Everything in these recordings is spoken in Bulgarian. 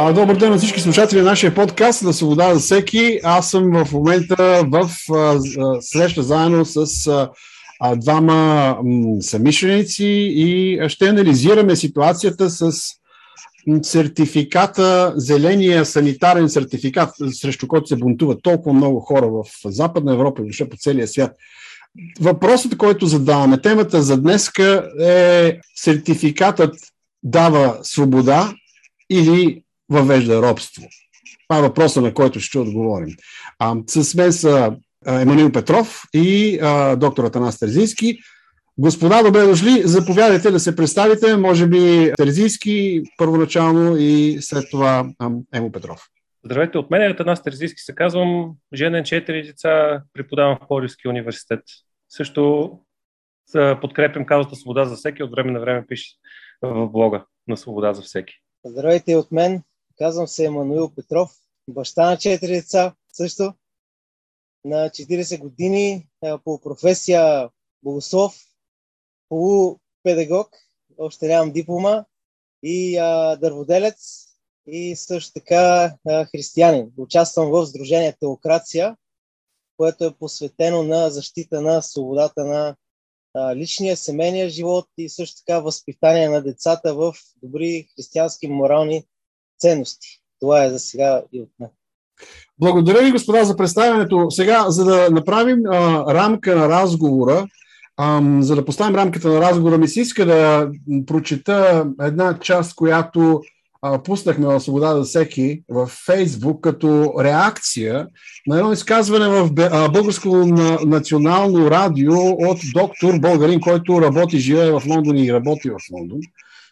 А, добър ден на всички слушатели на нашия подкаст на Свобода за всеки. Аз съм в момента в а, среща заедно с а, двама м, самишленици и ще анализираме ситуацията с сертификата, зеления санитарен сертификат, срещу който се бунтуват толкова много хора в Западна Европа и въобще по целия свят. Въпросът, който задаваме, темата за днеска е сертификатът дава свобода или въвежда робство? Това е въпроса, на който ще отговорим. А, с мен са Еманил Петров и а, доктор Атанас Терзийски. Господа, добре дошли. Заповядайте да се представите. Може би Терзийски първоначално и след това Емо Петров. Здравейте, от мен е Атанас Терзийски се казвам. Женен четири деца, преподавам в Пловдивски университет. Също подкрепям казата Свобода за всеки. От време на време пише в блога на Свобода за всеки. Здравейте от мен. Казвам се Емануил Петров, баща на 4 деца също. На 40 години по професия богослов, полупедагог, още нямам диплома и а, дърводелец и също така а, християнин. Участвам в Сдружение Теокрация, което е посветено на защита на свободата на а, личния, семейния живот и също така възпитание на децата в добри християнски морални ценности. Това е за сега и от мен. Благодаря ви, господа, за представянето. Сега, за да направим а, рамка на разговора, а, за да поставим рамката на разговора, ми се иска да прочета една част, която а, пуснахме в Свобода за всеки в Фейсбук като реакция на едно изказване в Българско национално радио от доктор българин, който работи, живее в Лондон и работи в Лондон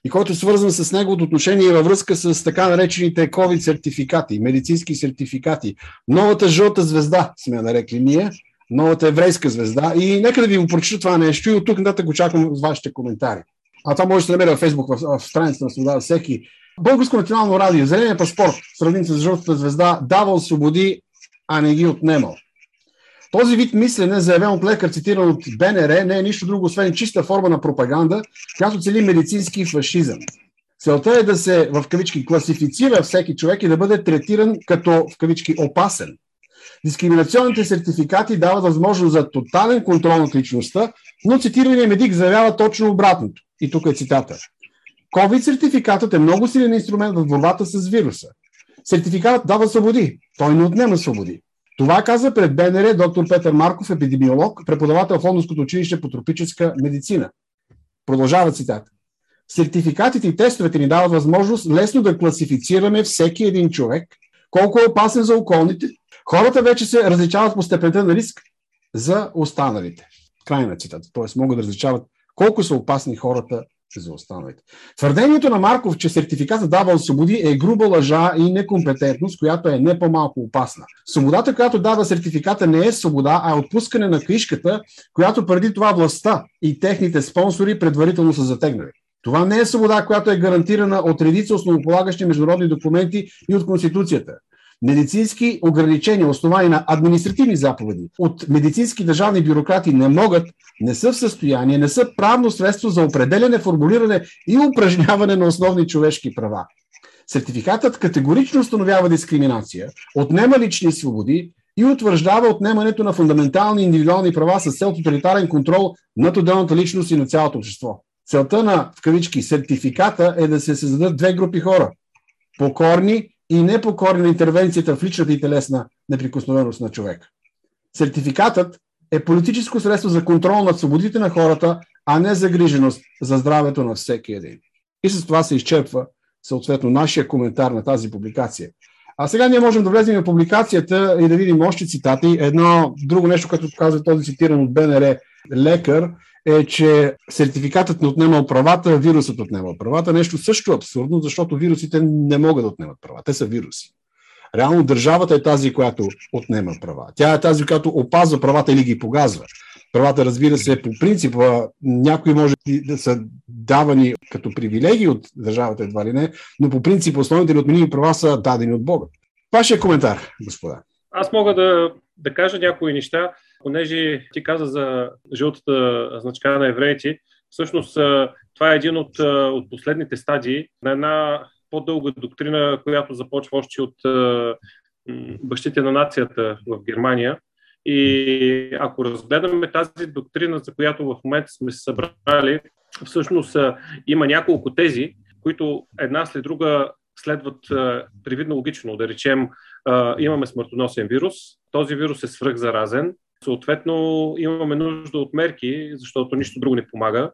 и който е свързан с неговото отношение във връзка с така наречените COVID сертификати, медицински сертификати. Новата жълта звезда сме нарекли ние, новата еврейска звезда. И нека да ви го прочита това нещо и от тук нататък очаквам вашите коментари. А това може да се намери във Фейсбук, в, в страницата на свобода всеки. Българско национално радио, зеления паспорт, сравнен с жълтата звезда, давал свободи, а не ги отнемал. Този вид мислене, заявен от лекар, цитиран от БНР, не е нищо друго, освен чиста форма на пропаганда, която цели медицински фашизъм. Целта е да се, в кавички, класифицира всеки човек и да бъде третиран като, в кавички, опасен. Дискриминационните сертификати дават възможност за тотален контрол над личността, но цитираният медик заявява точно обратното. И тук е цитата. COVID-сертификатът е много силен инструмент в борбата с вируса. Сертификатът дава свободи, той не отнема свободи. Това каза пред БНР доктор Петър Марков, епидемиолог, преподавател в Лондонското училище по тропическа медицина. Продължава цитата. Сертификатите и тестовете ни дават възможност лесно да класифицираме всеки един човек, колко е опасен за околните. Хората вече се различават по степента на риск за останалите. Край на цитата. Тоест могат да различават колко са опасни хората за останалите. Твърдението на Марков, че сертификатът дава свободи е груба лъжа и некомпетентност, която е не по-малко опасна. Свободата, която дава сертификата не е свобода, а е отпускане на книжката, която преди това властта и техните спонсори предварително са затегнали. Това не е свобода, която е гарантирана от редица основополагащи международни документи и от Конституцията медицински ограничения, основани на административни заповеди от медицински държавни бюрократи не могат, не са в състояние, не са правно средство за определене, формулиране и упражняване на основни човешки права. Сертификатът категорично установява дискриминация, отнема лични свободи и утвърждава отнемането на фундаментални индивидуални права с цел тоталитарен контрол над отделната личност и на цялото общество. Целта на, в кавички, сертификата е да се създадат две групи хора. Покорни и непокорни на интервенцията в личната и телесна неприкосновеност на човека. Сертификатът е политическо средство за контрол над свободите на хората, а не загриженост за здравето на всеки един. И с това се изчерпва съответно нашия коментар на тази публикация. А сега ние можем да влезем в публикацията и да видим още цитати. Едно друго нещо, което казва този цитиран от БНР лекар, е, че сертификатът не отнема правата, вирусът отнема правата. Нещо също абсурдно, защото вирусите не могат да отнемат права. Те са вируси. Реално държавата е тази, която отнема права. Тя е тази, която опазва правата или ги погазва. Правата, разбира се, по принцип, някои може да са давани като привилегии от държавата, едва ли не, но по принцип основните неотменими права са дадени от Бога. Вашия коментар, господа. Аз мога да, да кажа някои неща понеже ти каза за жълтата значка на евреите, всъщност това е един от, от последните стадии на една по-дълга доктрина, която започва още от бащите на нацията в Германия. И ако разгледаме тази доктрина, за която в момента сме се събрали, всъщност има няколко тези, които една след друга следват привидно логично. Да речем, имаме смъртоносен вирус, този вирус е свръхзаразен, съответно имаме нужда от мерки, защото нищо друго не помага.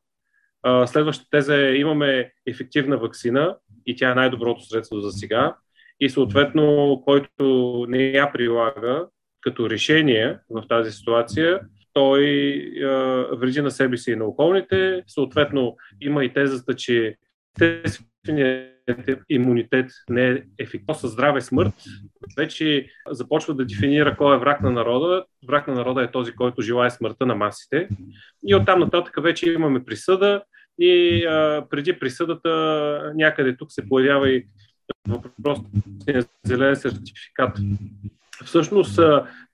Следващата теза е, имаме ефективна вакцина и тя е най-доброто средство за сега. И съответно, който не я прилага като решение в тази ситуация, той е, вреди на себе си и на околните. Съответно, има и тезата, че естественият имунитет не е ефективно със здраве смърт, вече започва да дефинира кой е враг на народа. Враг на народа е този, който желая смъртта на масите. И оттам нататък вече имаме присъда и а, преди присъдата някъде тук се появява и въпрос зелен сертификат. Всъщност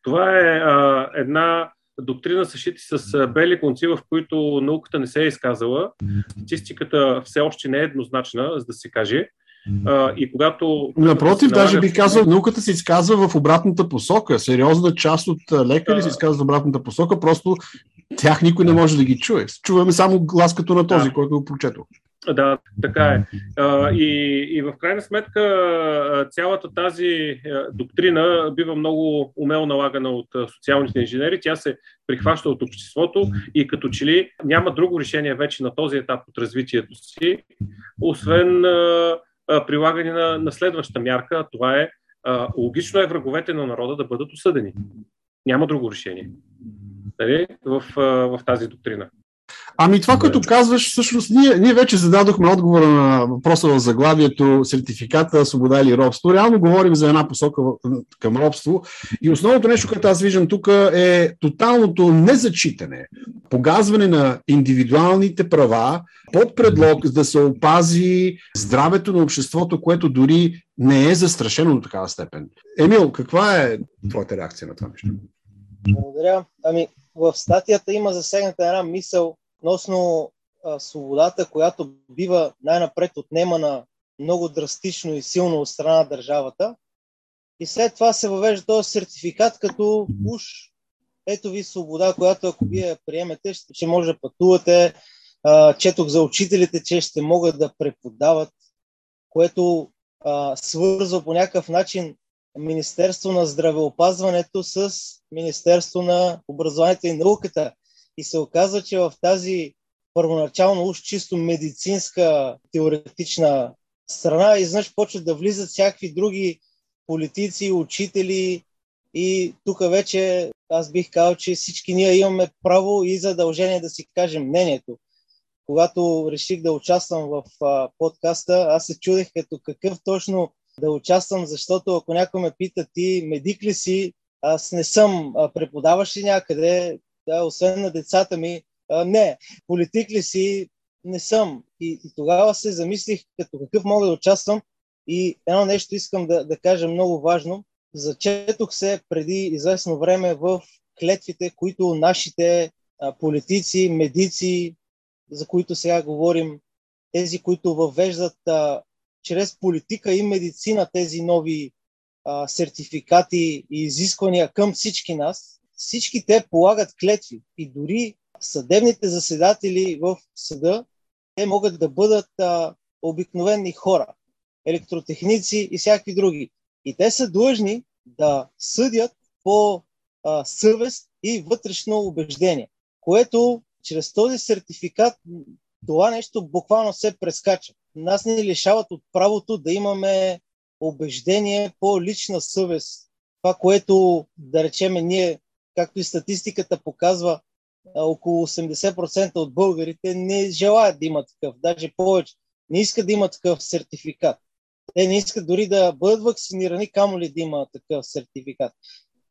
това е а, една доктрина съшити с бели конци, в които науката не се е изказала. Статистиката все още не е еднозначна, за да се каже. А, и когато. Напротив, даже бих казал, науката се изказва в обратната посока. Сериозна част от лекари се изказва в обратната посока, просто тях никой не може да ги чуе. Чуваме само глас като на този, да. който го прочетох. Да, така е. И, и в крайна сметка цялата тази доктрина бива много умело налагана от социалните инженери. Тя се прихваща от обществото и като че ли няма друго решение вече на този етап от развитието си, освен прилагане на, на следваща мярка. Това е логично е враговете на народа да бъдат осъдени. Няма друго решение нали, в, в тази доктрина. Ами това, което казваш, всъщност ние, ние вече зададохме отговора на въпроса в заглавието сертификата, свобода или робство. Реално говорим за една посока към робство. И основното нещо, което аз виждам тук е тоталното незачитане, погазване на индивидуалните права под предлог да се опази здравето на обществото, което дори не е застрашено до такава степен. Емил, каква е твоята реакция на това нещо? Благодаря. Ами, в статията има засегната една мисъл относно а, свободата, която бива най-напред отнемана много драстично и силно от страна на държавата. И след това се въвежда този сертификат като уж ето ви свобода, която ако вие приемете, ще, ще може да пътувате. А, четох за учителите, че ще могат да преподават, което а, свързва по някакъв начин Министерство на здравеопазването с Министерство на образованието и науката. И се оказва, че в тази първоначално уж чисто медицинска теоретична страна изведнъж почват да влизат всякакви други политици, учители и тук вече аз бих казал, че всички ние имаме право и задължение да си кажем мнението. Когато реших да участвам в а, подкаста, аз се чудех като какъв точно да участвам, защото ако някой ме пита ти медик ли си, аз не съм, преподаваш ли някъде, да, освен на децата ми, не, политик ли си, не съм. И, и тогава се замислих като какъв мога да участвам и едно нещо искам да, да кажа много важно. Зачетох се преди известно време в клетвите, които нашите политици, медици, за които сега говорим, тези, които въвеждат чрез политика и медицина тези нови а, сертификати и изисквания към всички нас, всички те полагат клетви и дори съдебните заседатели в съда, те могат да бъдат а, обикновени хора, електротехници и всякакви други. И те са длъжни да съдят по а, съвест и вътрешно убеждение, което чрез този сертификат това нещо буквално се прескача. Нас ни лишават от правото да имаме убеждение по лична съвест. Това, което, да речеме, ние, както и статистиката показва, около 80% от българите не желаят да имат такъв, даже повече. Не искат да имат такъв сертификат. Те не искат дори да бъдат вакцинирани, камо ли да има такъв сертификат.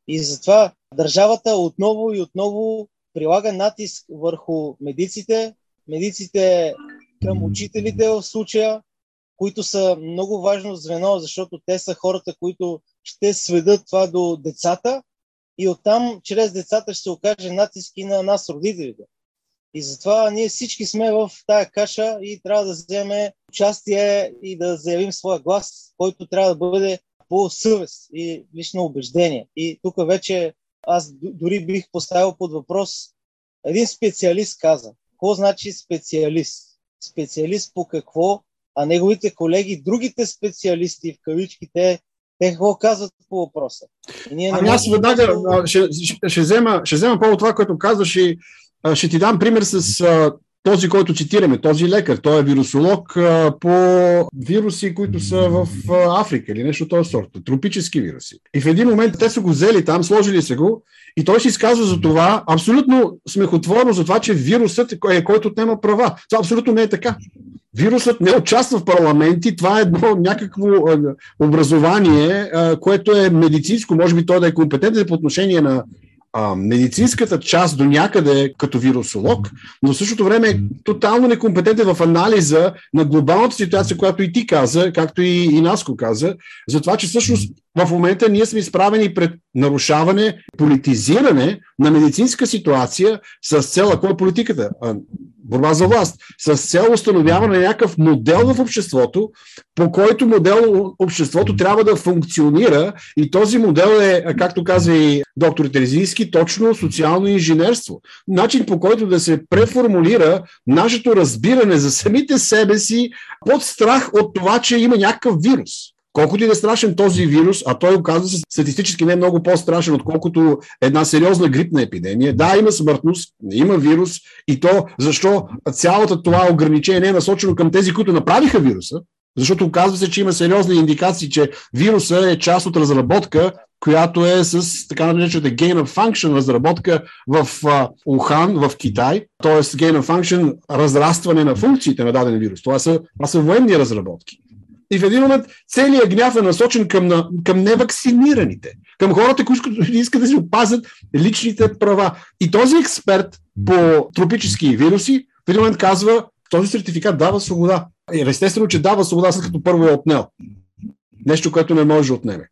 И затова държавата отново и отново прилага натиск върху медиците, медиците към учителите в случая, които са много важно звено, защото те са хората, които ще сведат това до децата и оттам чрез децата ще се окаже натиски на нас, родителите. И затова ние всички сме в тая каша и трябва да вземем участие и да заявим своя глас, който трябва да бъде по съвест и лично убеждение. И тук вече аз дори бих поставил под въпрос. Един специалист каза. Какво значи специалист? Специалист по какво? А неговите колеги, другите специалисти в кавичките, те какво казват по въпроса? И ние ами аз веднага ще, ще, ще, взема, ще взема по това, което казваш и ще ти дам пример с този, който цитираме, този лекар, той е вирусолог а, по вируси, които са в а, Африка или нещо този сорт, тропически вируси. И в един момент те са го взели там, сложили се го и той се изказва за това, абсолютно смехотворно за това, че вирусът е който отнема права. Това абсолютно не е така. Вирусът не участва в парламенти, това е едно някакво образование, което е медицинско, може би той да е компетентен по отношение на а, медицинската част до някъде като вирусолог, но в същото време е тотално некомпетентен в анализа на глобалната ситуация, която и ти каза, както и, и Наско каза, за това, че всъщност в момента ние сме изправени пред нарушаване, политизиране на медицинска ситуация с цел, ако е политиката, борба за власт, с цел установяване на някакъв модел в обществото, по който модел обществото трябва да функционира и този модел е, както каза и доктор Терезийски, точно социално инженерство. Начин по който да се преформулира нашето разбиране за самите себе си под страх от това, че има някакъв вирус. Колкото и да е страшен този вирус, а той оказва се статистически не е много по-страшен, отколкото една сериозна грипна епидемия. Да, има смъртност, има вирус и то защо цялото това ограничение е насочено към тези, които направиха вируса, защото оказва се, че има сериозни индикации, че вируса е част от разработка, която е с така наречената gain of function разработка в Ухан, в Китай, т.е. gain of function разрастване на функциите на даден вирус. Това са, това са военни разработки. И в един момент целият гняв е насочен към, към невакцинираните, към хората, които искат да си опазят личните права. И този експерт по тропически вируси в един момент казва, този сертификат дава свобода. И естествено, че дава свобода, след като първо е отнел. Нещо, което не може да отнеме.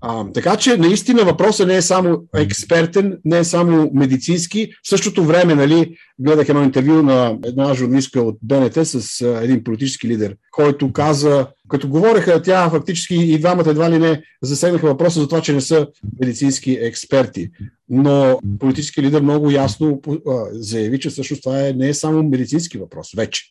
А, така че, наистина, въпросът не е само експертен, не е само медицински. В същото време, нали, гледах едно интервю на една журналистка от БНТ с един политически лидер, който каза, като говореха тя, фактически и двамата едва ли не засегнаха въпроса за това, че не са медицински експерти. Но политически лидер много ясно заяви, че всъщност това е, не е само медицински въпрос вече.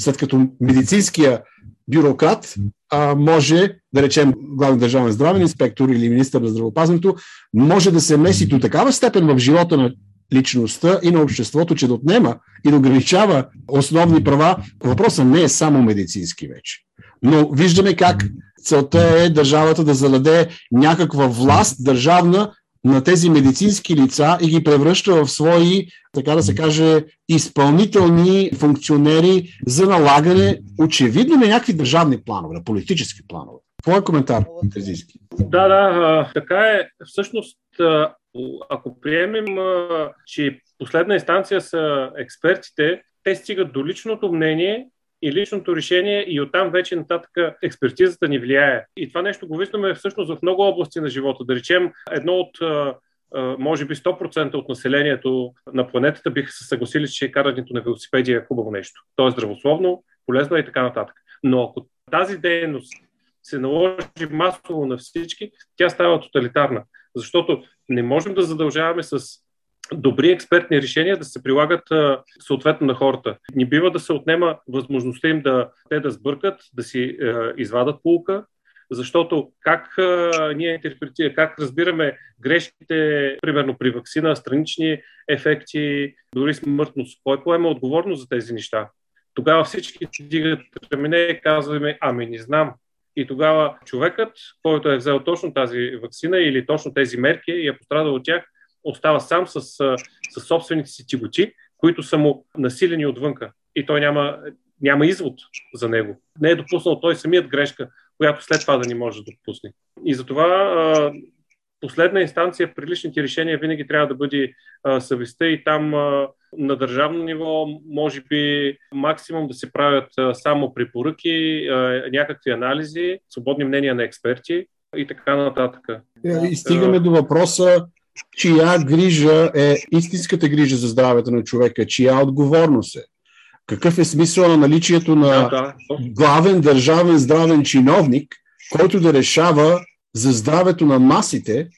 След като медицинския бюрократ а, може, да речем, главен държавен здравен инспектор или министър на здравеопазването, може да се меси до такава степен в живота на личността и на обществото, че да отнема и да ограничава основни права. Въпросът не е само медицински вече. Но виждаме как целта е държавата да зададе някаква власт държавна на тези медицински лица и ги превръща в свои, така да се каже, изпълнителни функционери за налагане, очевидно, на някакви държавни планове, на политически планове. Твой коментар, Терзийски? Да, да, така е. Всъщност, ако приемем, че последна инстанция са експертите, те стигат до личното мнение и личното решение и оттам вече нататък експертизата ни влияе. И това нещо го виждаме всъщност в много области на живота. Да речем, едно от може би 100% от населението на планетата биха се съгласили, че карането на велосипеди е хубаво нещо. То е здравословно, полезно и така нататък. Но ако тази дейност се наложи масово на всички, тя става тоталитарна. Защото не можем да задължаваме с добри експертни решения да се прилагат съответно на хората. Не бива да се отнема възможността им да те да сбъркат, да си а, извадат полука, защото как а, ние интерпретираме, как разбираме грешките, примерно при вакцина, странични ефекти, дори смъртност, кой поема отговорност за тези неща? Тогава всички дигат рамене и казваме, ами не знам. И тогава човекът, който е взел точно тази вакцина или точно тези мерки и е пострадал от тях, остава сам с, с собствените си тиготи, които са му насилени отвънка. И той няма, няма извод за него. Не е допуснал той самият грешка, която след това да ни може да допусне. И затова последна инстанция при личните решения винаги трябва да бъде съвестта и там на държавно ниво може би максимум да се правят само препоръки, някакви анализи, свободни мнения на експерти и така нататък. И стигаме до въпроса чия грижа е истинската грижа за здравето на човека, чия отговорност е. Какъв е смисъл на наличието на главен държавен здравен чиновник, който да решава за здравето на масите,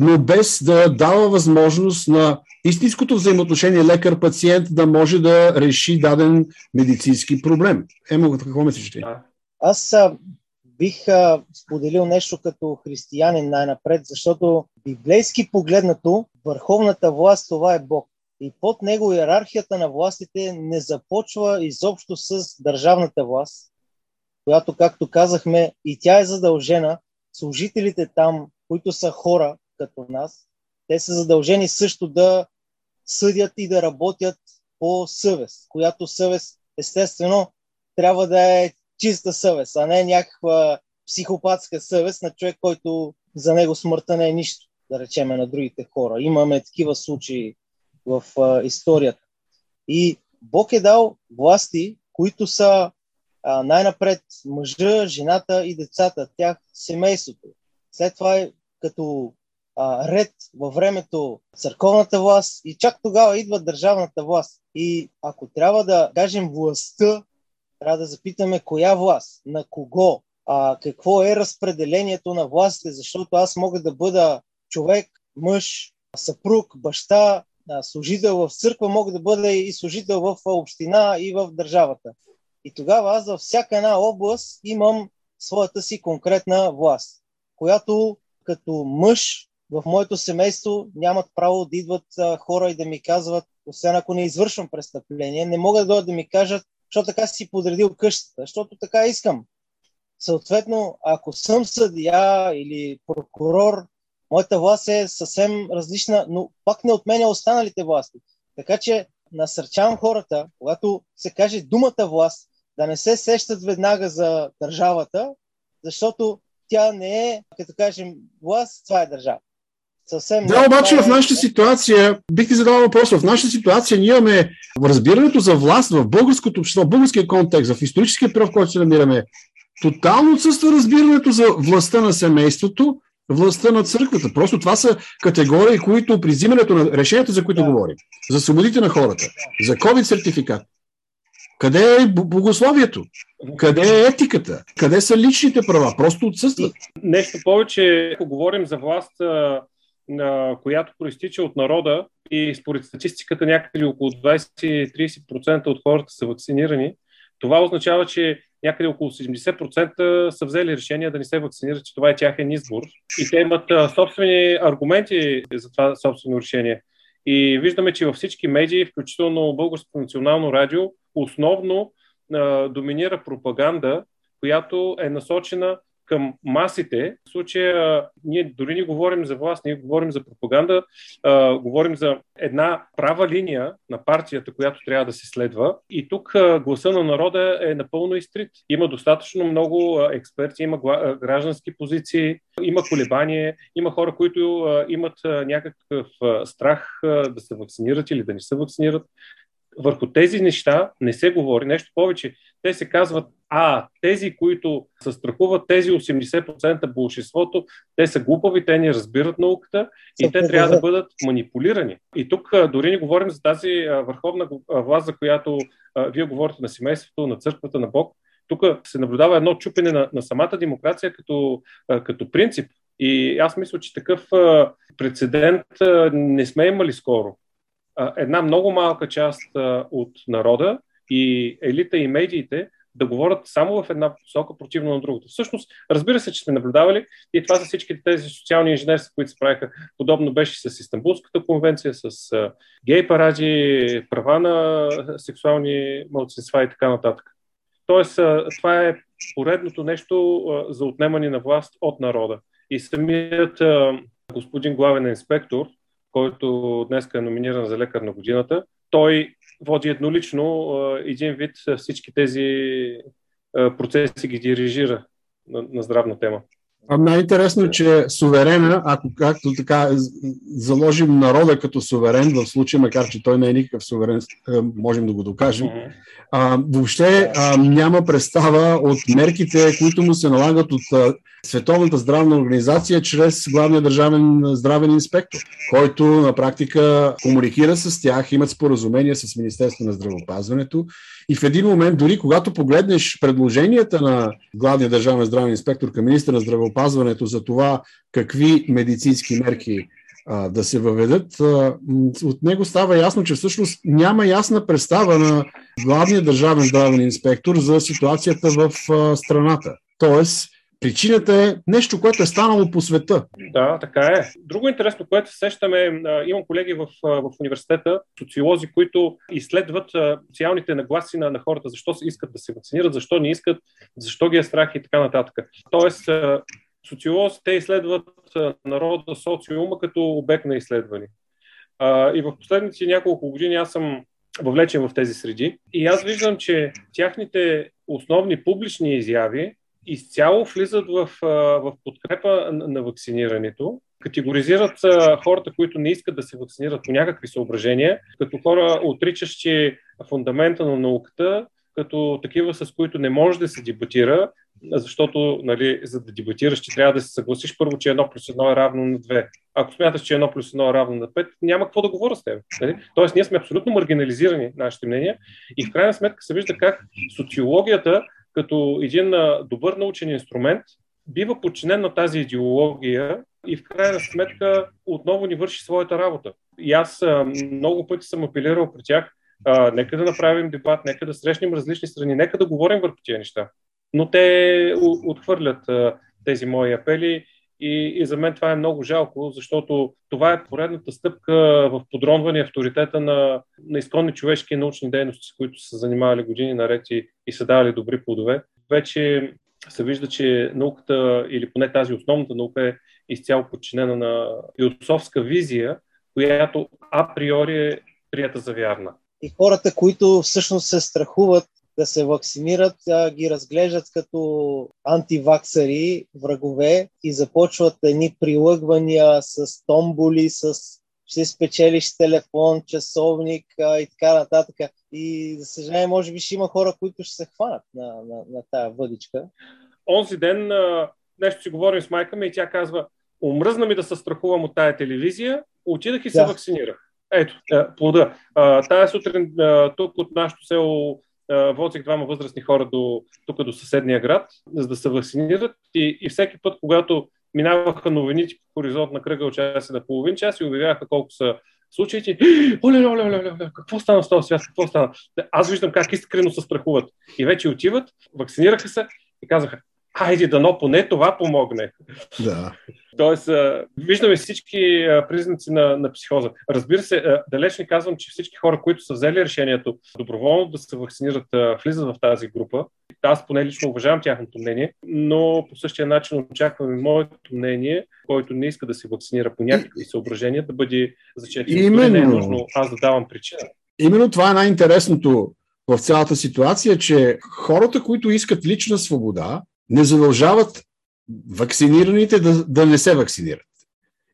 но без да дава възможност на истинското взаимоотношение лекар-пациент да може да реши даден медицински проблем. Емо, какво мислиш ти? Аз бих а, споделил нещо като християнин най-напред, защото библейски погледнато върховната власт това е Бог. И под него иерархията на властите не започва изобщо с държавната власт, която, както казахме, и тя е задължена. Служителите там, които са хора като нас, те са задължени също да съдят и да работят по съвест, която съвест, естествено, трябва да е чиста съвест, а не някаква психопатска съвест на човек, който за него смъртта не е нищо, да речеме на другите хора. Имаме такива случаи в а, историята. И Бог е дал власти, които са а, най-напред мъжа, жената и децата, тях семейството. След това е като а, ред във времето църковната власт и чак тогава идва държавната власт. И ако трябва да кажем властта, трябва да запитаме коя власт, на кого, а, какво е разпределението на властите, защото аз мога да бъда човек, мъж, съпруг, баща, служител в църква, мога да бъда и служител в община и в държавата. И тогава аз във всяка една област имам своята си конкретна власт, която като мъж в моето семейство нямат право да идват хора и да ми казват, освен ако не извършвам престъпление, не могат да дойдат да ми кажат, защото така си подредил къщата, защото така искам. Съответно, ако съм съдия или прокурор, моята власт е съвсем различна, но пак не отменя останалите власти. Така че насърчавам хората, когато се каже думата власт, да не се сещат веднага за държавата, защото тя не е, като кажем, власт, това е държава. Съвсем да, обаче в нашата ситуация, бих ти задал въпрос, в нашата ситуация ние имаме разбирането за власт в българското общество, в българския контекст, в историческия период, в който се намираме, тотално отсъства разбирането за властта на семейството, властта на църквата. Просто това са категории, които при взимането на решенията, за които да. говорим, за свободите на хората, за COVID сертификат, къде е богословието? Къде е етиката? Къде са личните права? Просто отсъстват. Нещо повече, ако говорим за власт, която проистича от народа и според статистиката някъде около 20-30% от хората са вакцинирани, това означава, че някъде около 70% са взели решение да не се вакцинират, че това е тяхен избор. И те имат собствени аргументи за това собствено решение. И виждаме, че във всички медии, включително Българското национално радио, основно а, доминира пропаганда, която е насочена към масите. В случая ние дори не говорим за власт, ние говорим за пропаганда, а, говорим за една права линия на партията, която трябва да се следва. И тук а, гласа на народа е напълно изтрит. Има достатъчно много експерти, има граждански позиции, има колебание, има хора, които имат някакъв страх да се вакцинират или да не се вакцинират върху тези неща не се говори. Нещо повече, те се казват, а, тези, които се страхуват, тези 80% большинството, те са глупави, те не разбират науката и те трябва да бъдат манипулирани. И тук дори не говорим за тази върховна власт, за която вие говорите на семейството, на църквата, на Бог. Тук се наблюдава едно чупене на, на самата демокрация като, като принцип. И аз мисля, че такъв прецедент не сме имали скоро една много малка част от народа и елита и медиите да говорят само в една посока, противно на другото. Всъщност, разбира се, че сме наблюдавали и това са всички тези социални инженерства, които се правиха. Подобно беше с Истанбулската конвенция, с гей паради, права на сексуални младсинства и така нататък. Тоест, това е поредното нещо за отнемане на власт от народа. И самият господин главен инспектор който днес е номиниран за лекар на годината, той води еднолично един вид всички тези процеси ги дирижира на, на здравна тема. Най-интересно е, че суверена, ако както така заложим народа като суверен, в случая, макар че той не е никакъв суверен, можем да го докажем, а, въобще а, няма представа от мерките, които му се налагат от а, Световната здравна организация чрез главния държавен здравен инспектор, който на практика комуникира с тях, имат споразумение с Министерство на здравеопазването и в един момент, дори когато погледнеш предложенията на главния държавен здравен инспектор към министра на здравеопазването за това какви медицински мерки а, да се въведат, а, от него става ясно, че всъщност няма ясна представа на главния държавен здравен инспектор за ситуацията в а, страната. Тоест, Причината е нещо, което е станало по света. Да, така е. Друго интересно, което сещаме, имам колеги в, в университета, социолози, които изследват социалните нагласи на, на хората, защо искат да се вакцинират, защо не искат, защо ги е страх и така нататък. Тоест, социолозите изследват народа, социума като обект на изследване. И в последните няколко години аз съм въвлечен в тези среди и аз виждам, че тяхните основни публични изяви изцяло влизат в, в подкрепа на вакцинирането, категоризират хората, които не искат да се вакцинират по някакви съображения, като хора, отричащи фундамента на науката, като такива, с които не може да се дебатира, защото нали, за да дебатираш, че трябва да се съгласиш първо, че едно плюс едно е равно на две. Ако смяташ, че едно плюс едно е равно на пет, няма какво да говоря с теб. Нали? Тоест, ние сме абсолютно маргинализирани, нашите мнения, и в крайна сметка се вижда как социологията като един добър научен инструмент, бива подчинен на тази идеология и в крайна сметка отново ни върши своята работа. И аз много пъти съм апелирал при тях, а, нека да направим дебат, нека да срещнем различни страни, нека да говорим върху тези неща. Но те отхвърлят а, тези мои апели и, и за мен това е много жалко, защото това е поредната стъпка в подронване авторитета на, на изконни човешки научни дейности, с които са занимавали години наред и, и са давали добри плодове. Вече се вижда, че науката, или поне тази основната наука е изцяло подчинена на философска визия, която априори е прията за вярна. И хората, които всъщност се страхуват да се вакцинират, а, ги разглеждат като антиваксари, врагове и започват едни прилъгвания с томболи, с ще спечелиш телефон, часовник а, и така нататък. И, за съжаление, може би ще има хора, които ще се хванат на, на, на тая въдичка. Онзи ден а, нещо си говорим с майка ми и тя казва, омръзна ми да се страхувам от тая телевизия, отидах и се да. вакцинирах. Ето, плода. Тая сутрин тук от нашото село возих двама възрастни хора до, тук до съседния град, за да се вакцинират и, и всеки път, когато минаваха новините по хоризонт на кръга от час и на половин час и обявяха колко са случаите. Оле, оле, оле, оле, какво стана с този свят? Какво стана? Аз виждам как искрено се страхуват. И вече отиват, вакцинираха се и казаха, хайде дано поне това помогне. Да. Тоест, виждаме всички признаци на, на психоза. Разбира се, далеч не казвам, че всички хора, които са взели решението доброволно да се вакцинират, влизат в тази група. Аз поне лично уважавам тяхното мнение, но по същия начин очакваме моето мнение, който не иска да се вакцинира по някакви съображения, да бъде зачетен. Именно. Не е нужно аз да давам причина. Именно това е най-интересното в цялата ситуация, че хората, които искат лична свобода, не задължават вакцинираните да, да не се вакцинират.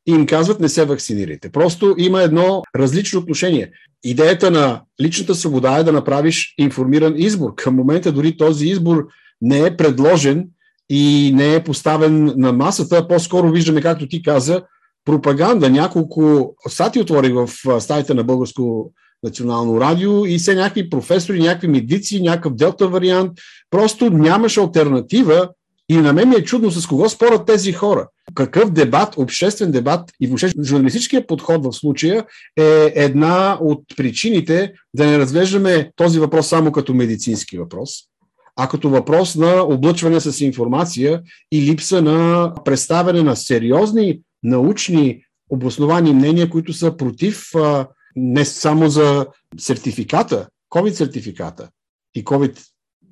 И им казват не се вакцинирайте. Просто има едно различно отношение. Идеята на личната свобода е да направиш информиран избор. Към момента дори този избор не е предложен и не е поставен на масата. По-скоро виждаме, както ти каза, пропаганда. Няколко сати отворих в стаите на Българско национално радио и все някакви професори, някакви медици, някакъв делта вариант. Просто нямаше альтернатива и на мен ми е чудно с кого спорят тези хора. Какъв дебат, обществен дебат и въобще журналистическия подход в случая е една от причините да не разглеждаме този въпрос само като медицински въпрос, а като въпрос на облъчване с информация и липса на представяне на сериозни научни обосновани мнения, които са против не само за сертификата, COVID сертификата и COVID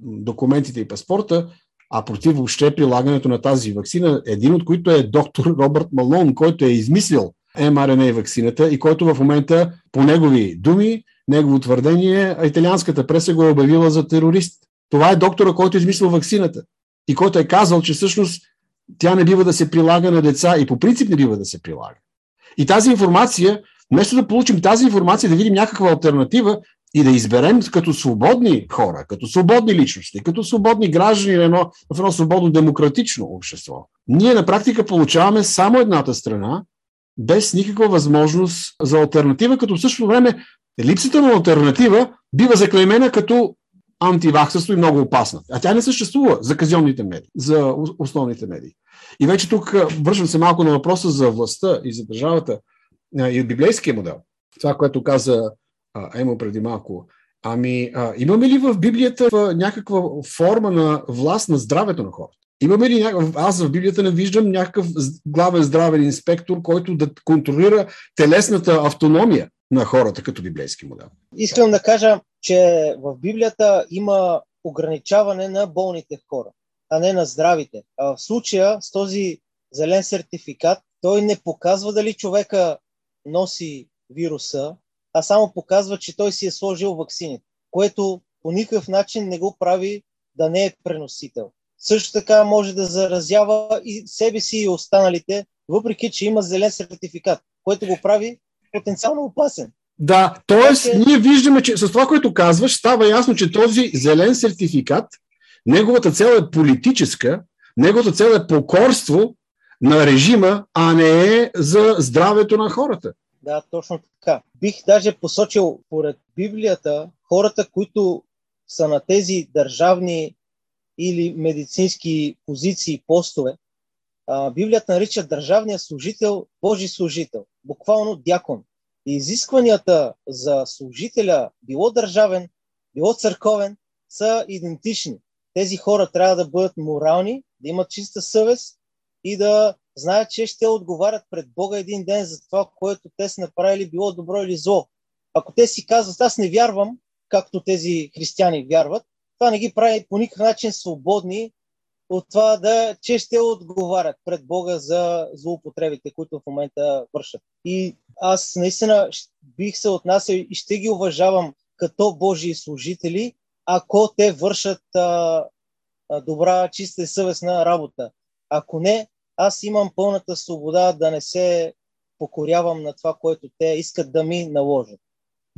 документите и паспорта, а против въобще прилагането на тази вакцина, един от които е доктор Робърт Малон, който е измислил mRNA вакцината и който в момента, по негови думи, негово твърдение, италианската преса го е обявила за терорист. Това е доктора, който е измислил вакцината и който е казал, че всъщност тя не бива да се прилага на деца и по принцип не бива да се прилага. И тази информация, вместо да получим тази информация, да видим някаква альтернатива и да изберем като свободни хора, като свободни личности, като свободни граждани в едно, в едно свободно демократично общество, ние на практика получаваме само едната страна, без никаква възможност за альтернатива, като в същото време липсата на альтернатива бива заклеймена като антиваксърство и много опасна. А тя не съществува за казионните медии, за основните медии. И вече тук вършвам се малко на въпроса за властта и за държавата и от библейския модел. Това, което каза Емо преди малко. Ами, а, имаме ли в Библията някаква форма на власт на здравето на хората? Имаме ли някакъв... Аз в Библията не виждам някакъв главен здравен инспектор, който да контролира телесната автономия на хората като библейски модел. Искам да кажа, че в Библията има ограничаване на болните хора, а не на здравите. А в случая с този зелен сертификат, той не показва дали човека носи вируса, а само показва, че той си е сложил вакцините, което по никакъв начин не го прави да не е преносител. Също така може да заразява и себе си и останалите, въпреки че има зелен сертификат, което го прави потенциално опасен. Да, т.е. ние виждаме, че с това, което казваш, става ясно, че този зелен сертификат, неговата цел е политическа, неговата цел е покорство на режима, а не е за здравето на хората. Да, точно така. Бих даже посочил, поред Библията, хората, които са на тези държавни или медицински позиции, постове, Библията нарича държавния служител Божи служител, буквално дякон. И изискванията за служителя, било държавен, било църковен, са идентични. Тези хора трябва да бъдат морални, да имат чиста съвест и да знаят, че ще отговарят пред Бога един ден за това, което те са направили, било добро или зло. Ако те си казват, аз не вярвам, както тези християни вярват, това не ги прави по никакъв начин свободни от това да, че ще отговарят пред Бога за злоупотребите, които в момента вършат. И аз наистина бих се отнасял и ще ги уважавам като Божии служители, ако те вършат а, добра, чиста и съвестна работа. Ако не, аз имам пълната свобода да не се покорявам на това, което те искат да ми наложат.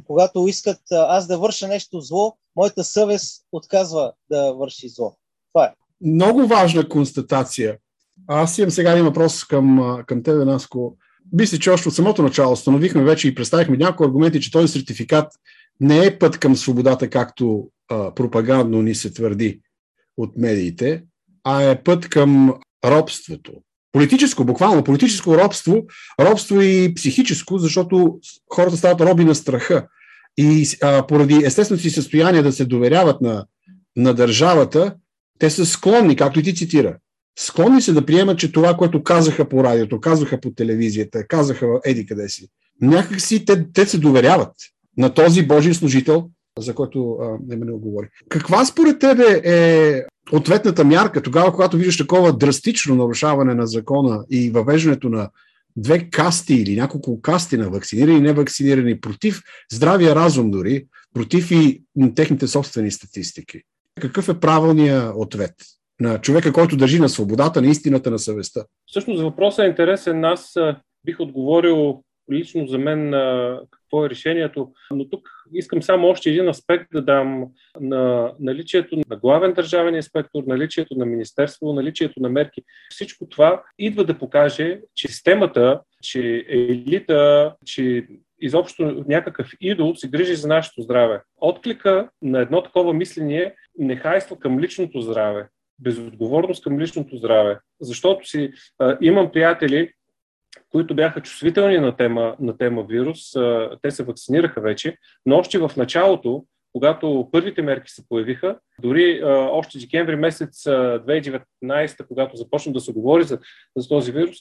Когато искат аз да върша нещо зло, моята съвест отказва да върши зло. Това е много важна констатация. Аз имам сега един въпрос към, към тебе, Наско. Мисля, че още от самото начало установихме вече и представихме някои аргументи, че този сертификат не е път към свободата, както а, пропагандно ни се твърди от медиите, а е път към робството. Политическо, буквално политическо робство, робство и психическо, защото хората стават роби на страха. И а, поради естественото си състояние да се доверяват на, на държавата, те са склонни, както и ти цитира, склонни се да приемат, че това, което казаха по радиото, казаха по телевизията, казаха еди къде си, някак си те, те се доверяват на този Божий служител, за който Еманил говори. Каква според тебе е ответната мярка тогава, когато виждаш такова драстично нарушаване на закона и въвеждането на две касти или няколко касти на вакцинирани и невакцинирани против здравия разум дори, против и техните собствени статистики? Какъв е правилният ответ на човека, който държи на свободата, на истината, на съвестта? Всъщност въпросът е интересен. Аз бих отговорил лично за мен какво е решението, но тук искам само още един аспект да дам на наличието на главен държавен инспектор, наличието на министерство, наличието на мерки. Всичко това идва да покаже, че системата, че елита, че изобщо някакъв идол се грижи за нашето здраве. Отклика на едно такова мислене нехайство към личното здраве, безотговорност към личното здраве. Защото си а, имам приятели, които бяха чувствителни на тема, на тема вирус, а, те се вакцинираха вече, но още в началото, когато първите мерки се появиха, дори а, още декември месец а, 2019, когато започна да се говори за, за този вирус,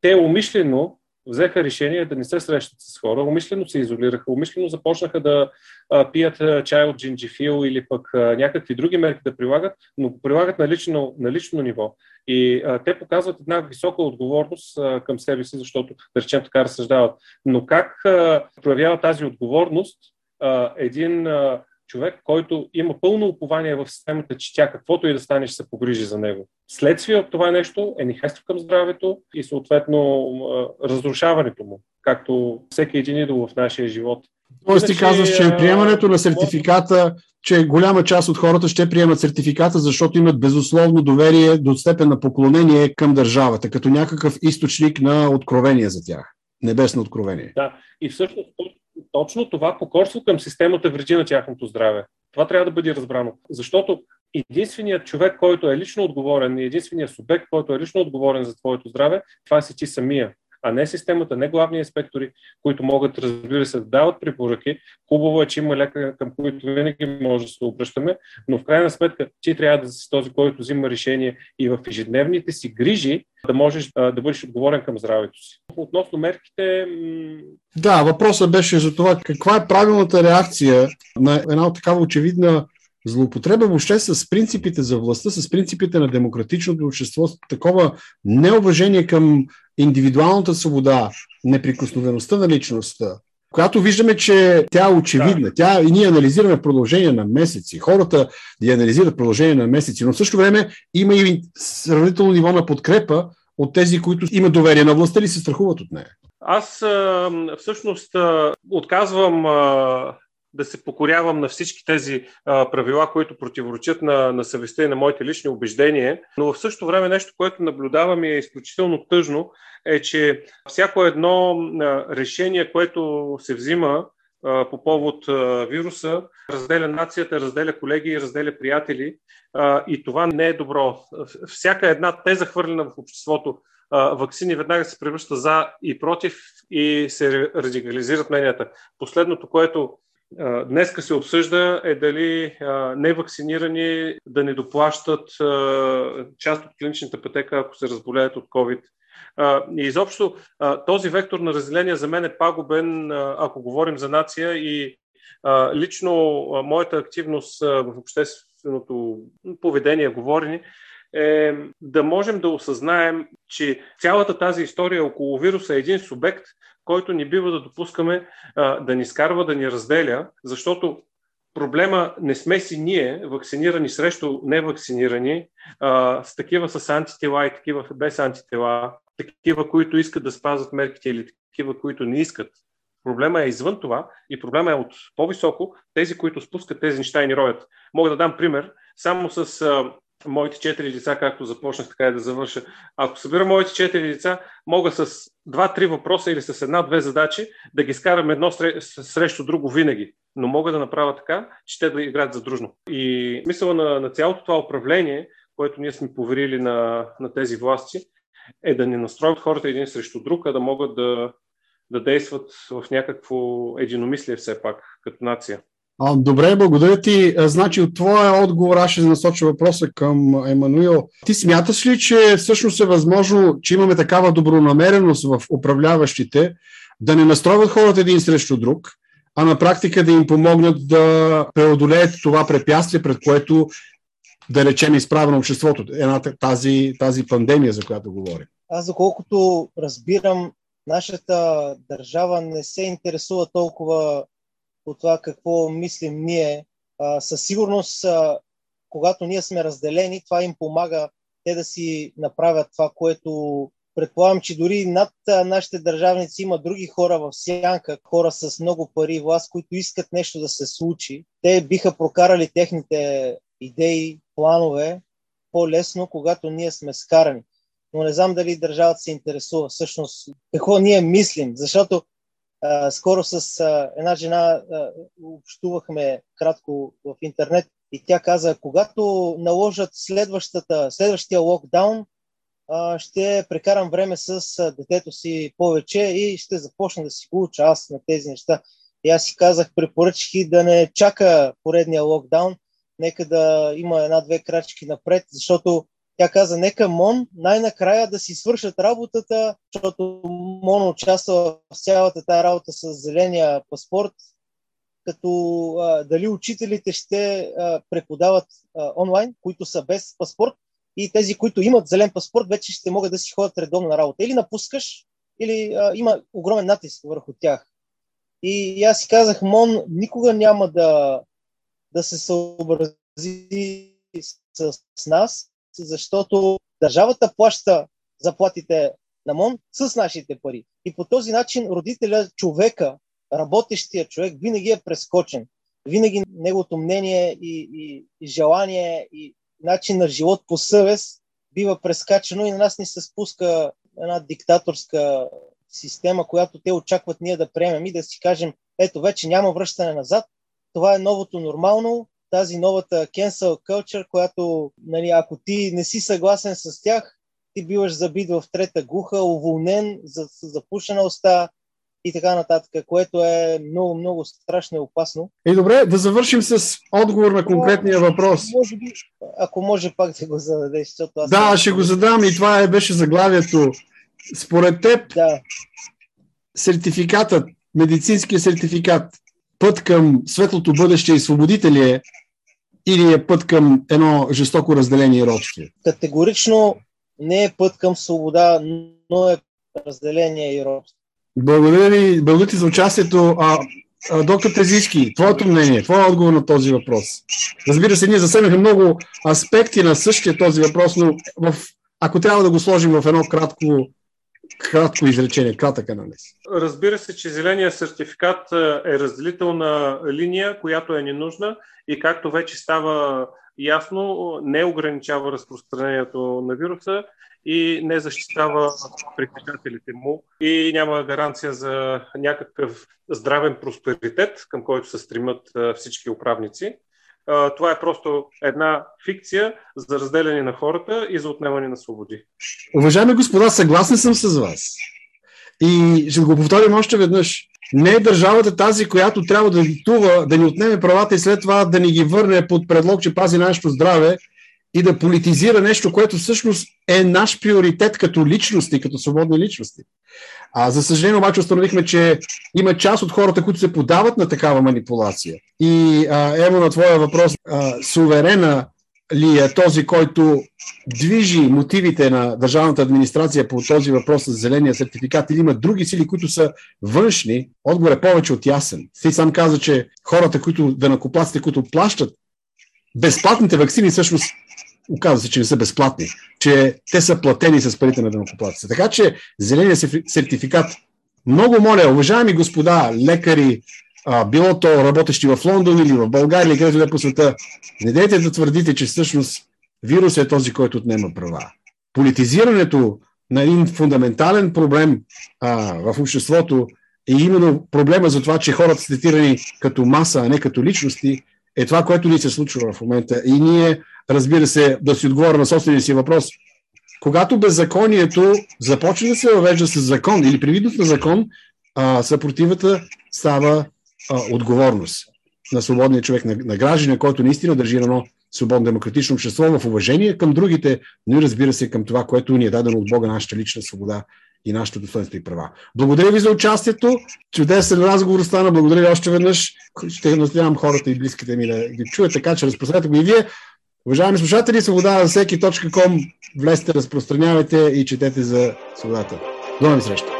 те умишлено взеха решение да не се срещат с хора, умишлено се изолираха, умишлено започнаха да а, пият а, чай от джинджифил или пък а, някакви други мерки да прилагат, но прилагат на лично, на лично ниво. И а, те показват една висока отговорност а, към себе си, защото, да речем, така разсъждават. Но как а, проявява тази отговорност а, един а, човек, който има пълно упование в системата, че тя каквото и да стане, ще се погрижи за него. Следствие от това нещо е нехайство към здравето и съответно разрушаването му, както всеки един идол в нашия живот. Тоест ти казваш, че приемането на сертификата, че голяма част от хората ще приемат сертификата, защото имат безусловно доверие до степен на поклонение към държавата, като някакъв източник на откровение за тях. Небесно откровение. Да, и всъщност точно това покорство към системата вреди на тяхното здраве. Това трябва да бъде разбрано. Защото единственият човек, който е лично отговорен и единственият субект, който е лично отговорен за твоето здраве, това си ти самия а не системата, не главни инспектори, които могат, разбира се, да дават препоръки. Хубаво е, че има лекар, към които винаги може да се обръщаме, но в крайна сметка ти трябва да си този, който взима решение и в ежедневните си грижи да можеш да бъдеш отговорен към здравето си. Относно мерките. Да, въпросът беше за това каква е правилната реакция на една такава очевидна злоупотреба въобще с принципите за властта, с принципите на демократичното общество, такова неуважение към индивидуалната свобода, неприкосновеността на личността, която виждаме, че тя е очевидна. Да. Тя и ние анализираме в продължение на месеци. Хората я анализират в продължение на месеци, но в същото време има и сравнително ниво на подкрепа от тези, които имат доверие на властта или се страхуват от нея. Аз всъщност отказвам да се покорявам на всички тези а, правила, които противоречат на, на съвестта и на моите лични убеждения, но в същото време нещо, което наблюдавам и е изключително тъжно, е, че всяко едно а, решение, което се взима а, по повод а, вируса, разделя нацията, разделя колеги, разделя приятели а, и това не е добро. Всяка една теза хвърлена в обществото вакцини веднага се превръща за и против и се радикализират мненията. Последното, което Днеска се обсъжда е дали невакцинирани да не доплащат част от клиничната пътека, ако се разболеят от COVID. И изобщо този вектор на разделение за мен е пагубен, ако говорим за нация и лично моята активност в общественото поведение, говорене, е да можем да осъзнаем, че цялата тази история около вируса е един субект, който ни бива да допускаме а, да ни скарва, да ни разделя, защото проблема не сме си ние, вакцинирани срещу невакцинирани, а, с такива с антитела и такива без антитела, такива, които искат да спазват мерките или такива, които не искат. Проблема е извън това и проблема е от по-високо тези, които спускат тези неща и ни роят. Мога да дам пример. Само с а, моите четири деца, както започнах така и да завърша. Ако събира моите четири деца, мога с два-три въпроса или с една-две задачи да ги скарам едно срещу друго винаги. Но мога да направя така, че те да играят задружно. И мисъла на, на цялото това управление, което ние сме поверили на, на тези власти, е да не настроят хората един срещу друг, а да могат да, да действат в някакво единомислие все пак, като нация. Добре, благодаря ти. Значи от твоя отговор аз ще насоча въпроса към Емануил. Ти смяташ ли, че всъщност е възможно, че имаме такава добронамереност в управляващите да не настройват хората един срещу друг, а на практика да им помогнат да преодолеят това препятствие, пред което да речем изправено обществото, една тази, тази пандемия, за която говорим? Аз, доколкото разбирам, нашата държава не се интересува толкова по това какво мислим ние. А, със сигурност, а, когато ние сме разделени, това им помага те да си направят това, което предполагам, че дори над нашите държавници има други хора в сянка, хора с много пари и власт, които искат нещо да се случи. Те биха прокарали техните идеи, планове по-лесно, когато ние сме скарани. Но не знам дали държавата се интересува всъщност какво ние мислим, защото скоро с а, една жена а, общувахме кратко в интернет и тя каза, когато наложат следващата, следващия локдаун, а, ще прекарам време с а, детето си повече и ще започна да си го уча аз на тези неща. И аз си казах, препоръчки да не чака поредния локдаун, нека да има една-две крачки напред, защото тя каза, нека МОН най-накрая да си свършат работата, защото МОН участва в цялата тази работа с зеления паспорт, като а, дали учителите ще а, преподават а, онлайн, които са без паспорт, и тези, които имат зелен паспорт, вече ще могат да си ходят редовно на работа. Или напускаш, или а, има огромен натиск върху тях. И, и аз си казах, МОН никога няма да да се съобрази с, с нас, защото държавата плаща заплатите на МОН с нашите пари. И по този начин родителя, човека, работещия човек винаги е прескочен. Винаги неговото мнение и, и, и желание и начин на живот по съвест бива прескачано и на нас ни се спуска една диктаторска система, която те очакват ние да приемем и да си кажем, ето вече няма връщане назад, това е новото нормално, тази новата cancel culture, която нали, ако ти не си съгласен с тях, ти биваш забит в трета гуха, уволнен, за, запушена уста и така нататък, което е много, много страшно и опасно. И добре, да завършим с отговор на конкретния въпрос. Може би, ако може пак да го зададеш, защото аз... Да, ще го задам и това е, беше заглавието. Според теб, да. сертификатът, медицинския сертификат, път към светлото бъдеще и свободите ли е, или е път към едно жестоко разделение и робство? Категорично не е път към свобода, но е разделение и робство. Благодаря ви, благодаря ти за участието. А, а, доктор Тезички, твоето мнение, твой отговор на този въпрос. Разбира се, ние засегнахме много аспекти на същия този въпрос, но в, ако трябва да го сложим в едно кратко, кратко изречение, кратък анализ. Разбира се, че зеления сертификат е разделителна линия, която е ненужна и както вече става ясно, не ограничава разпространението на вируса и не защитава притежателите му и няма гаранция за някакъв здравен просперитет, към който се стремят всички управници. Това е просто една фикция за разделяне на хората и за отнемане на свободи. Уважаеми господа, съгласен съм с вас. И ще го повторим още веднъж. Не е държавата тази, която трябва да диктува, да ни отнеме правата и след това да ни ги върне под предлог, че пази нашето здраве и да политизира нещо, което всъщност е наш приоритет като личности, като свободни личности. А, за съжаление обаче установихме, че има част от хората, които се подават на такава манипулация. И а, ево на твоя въпрос, а, суверена ли е този, който движи мотивите на държавната администрация по този въпрос с зеления сертификат или има други сили, които са външни, отговор е повече от ясен. Ти сам каза, че хората, които, да накоплаците, които плащат безплатните вакцини, всъщност оказва се, че не са безплатни, че те са платени с парите на дънокоплатците. Така че зеления сертификат, много моля, уважаеми господа, лекари, а, било то работещи в Лондон или в България или където да е по света, не дайте да твърдите, че всъщност вирус е този, който отнема права. Политизирането на един фундаментален проблем а, в обществото е именно проблема за това, че хората са цитирани като маса, а не като личности, е това, което ни се случва в момента. И ние, разбира се, да си отговоря на собствения си въпрос, когато беззаконието започне да се въвежда с закон или привидност на закон, а, съпротивата става а, отговорност на свободния човек, на, на гражданина, който наистина държи едно свободно демократично общество в уважение към другите, но и разбира се към това, което ни е дадено от Бога, нашата лична свобода и нашето достоинство и права. Благодаря ви за участието. Чудесен разговор стана. Благодаря ви още веднъж. Ще настоявам хората и близките ми да ги чуят, така че разпространете го и вие. Уважаеми слушатели, свобода за всеки .com, влезте, разпространявайте и четете за свободата. До нови срещи!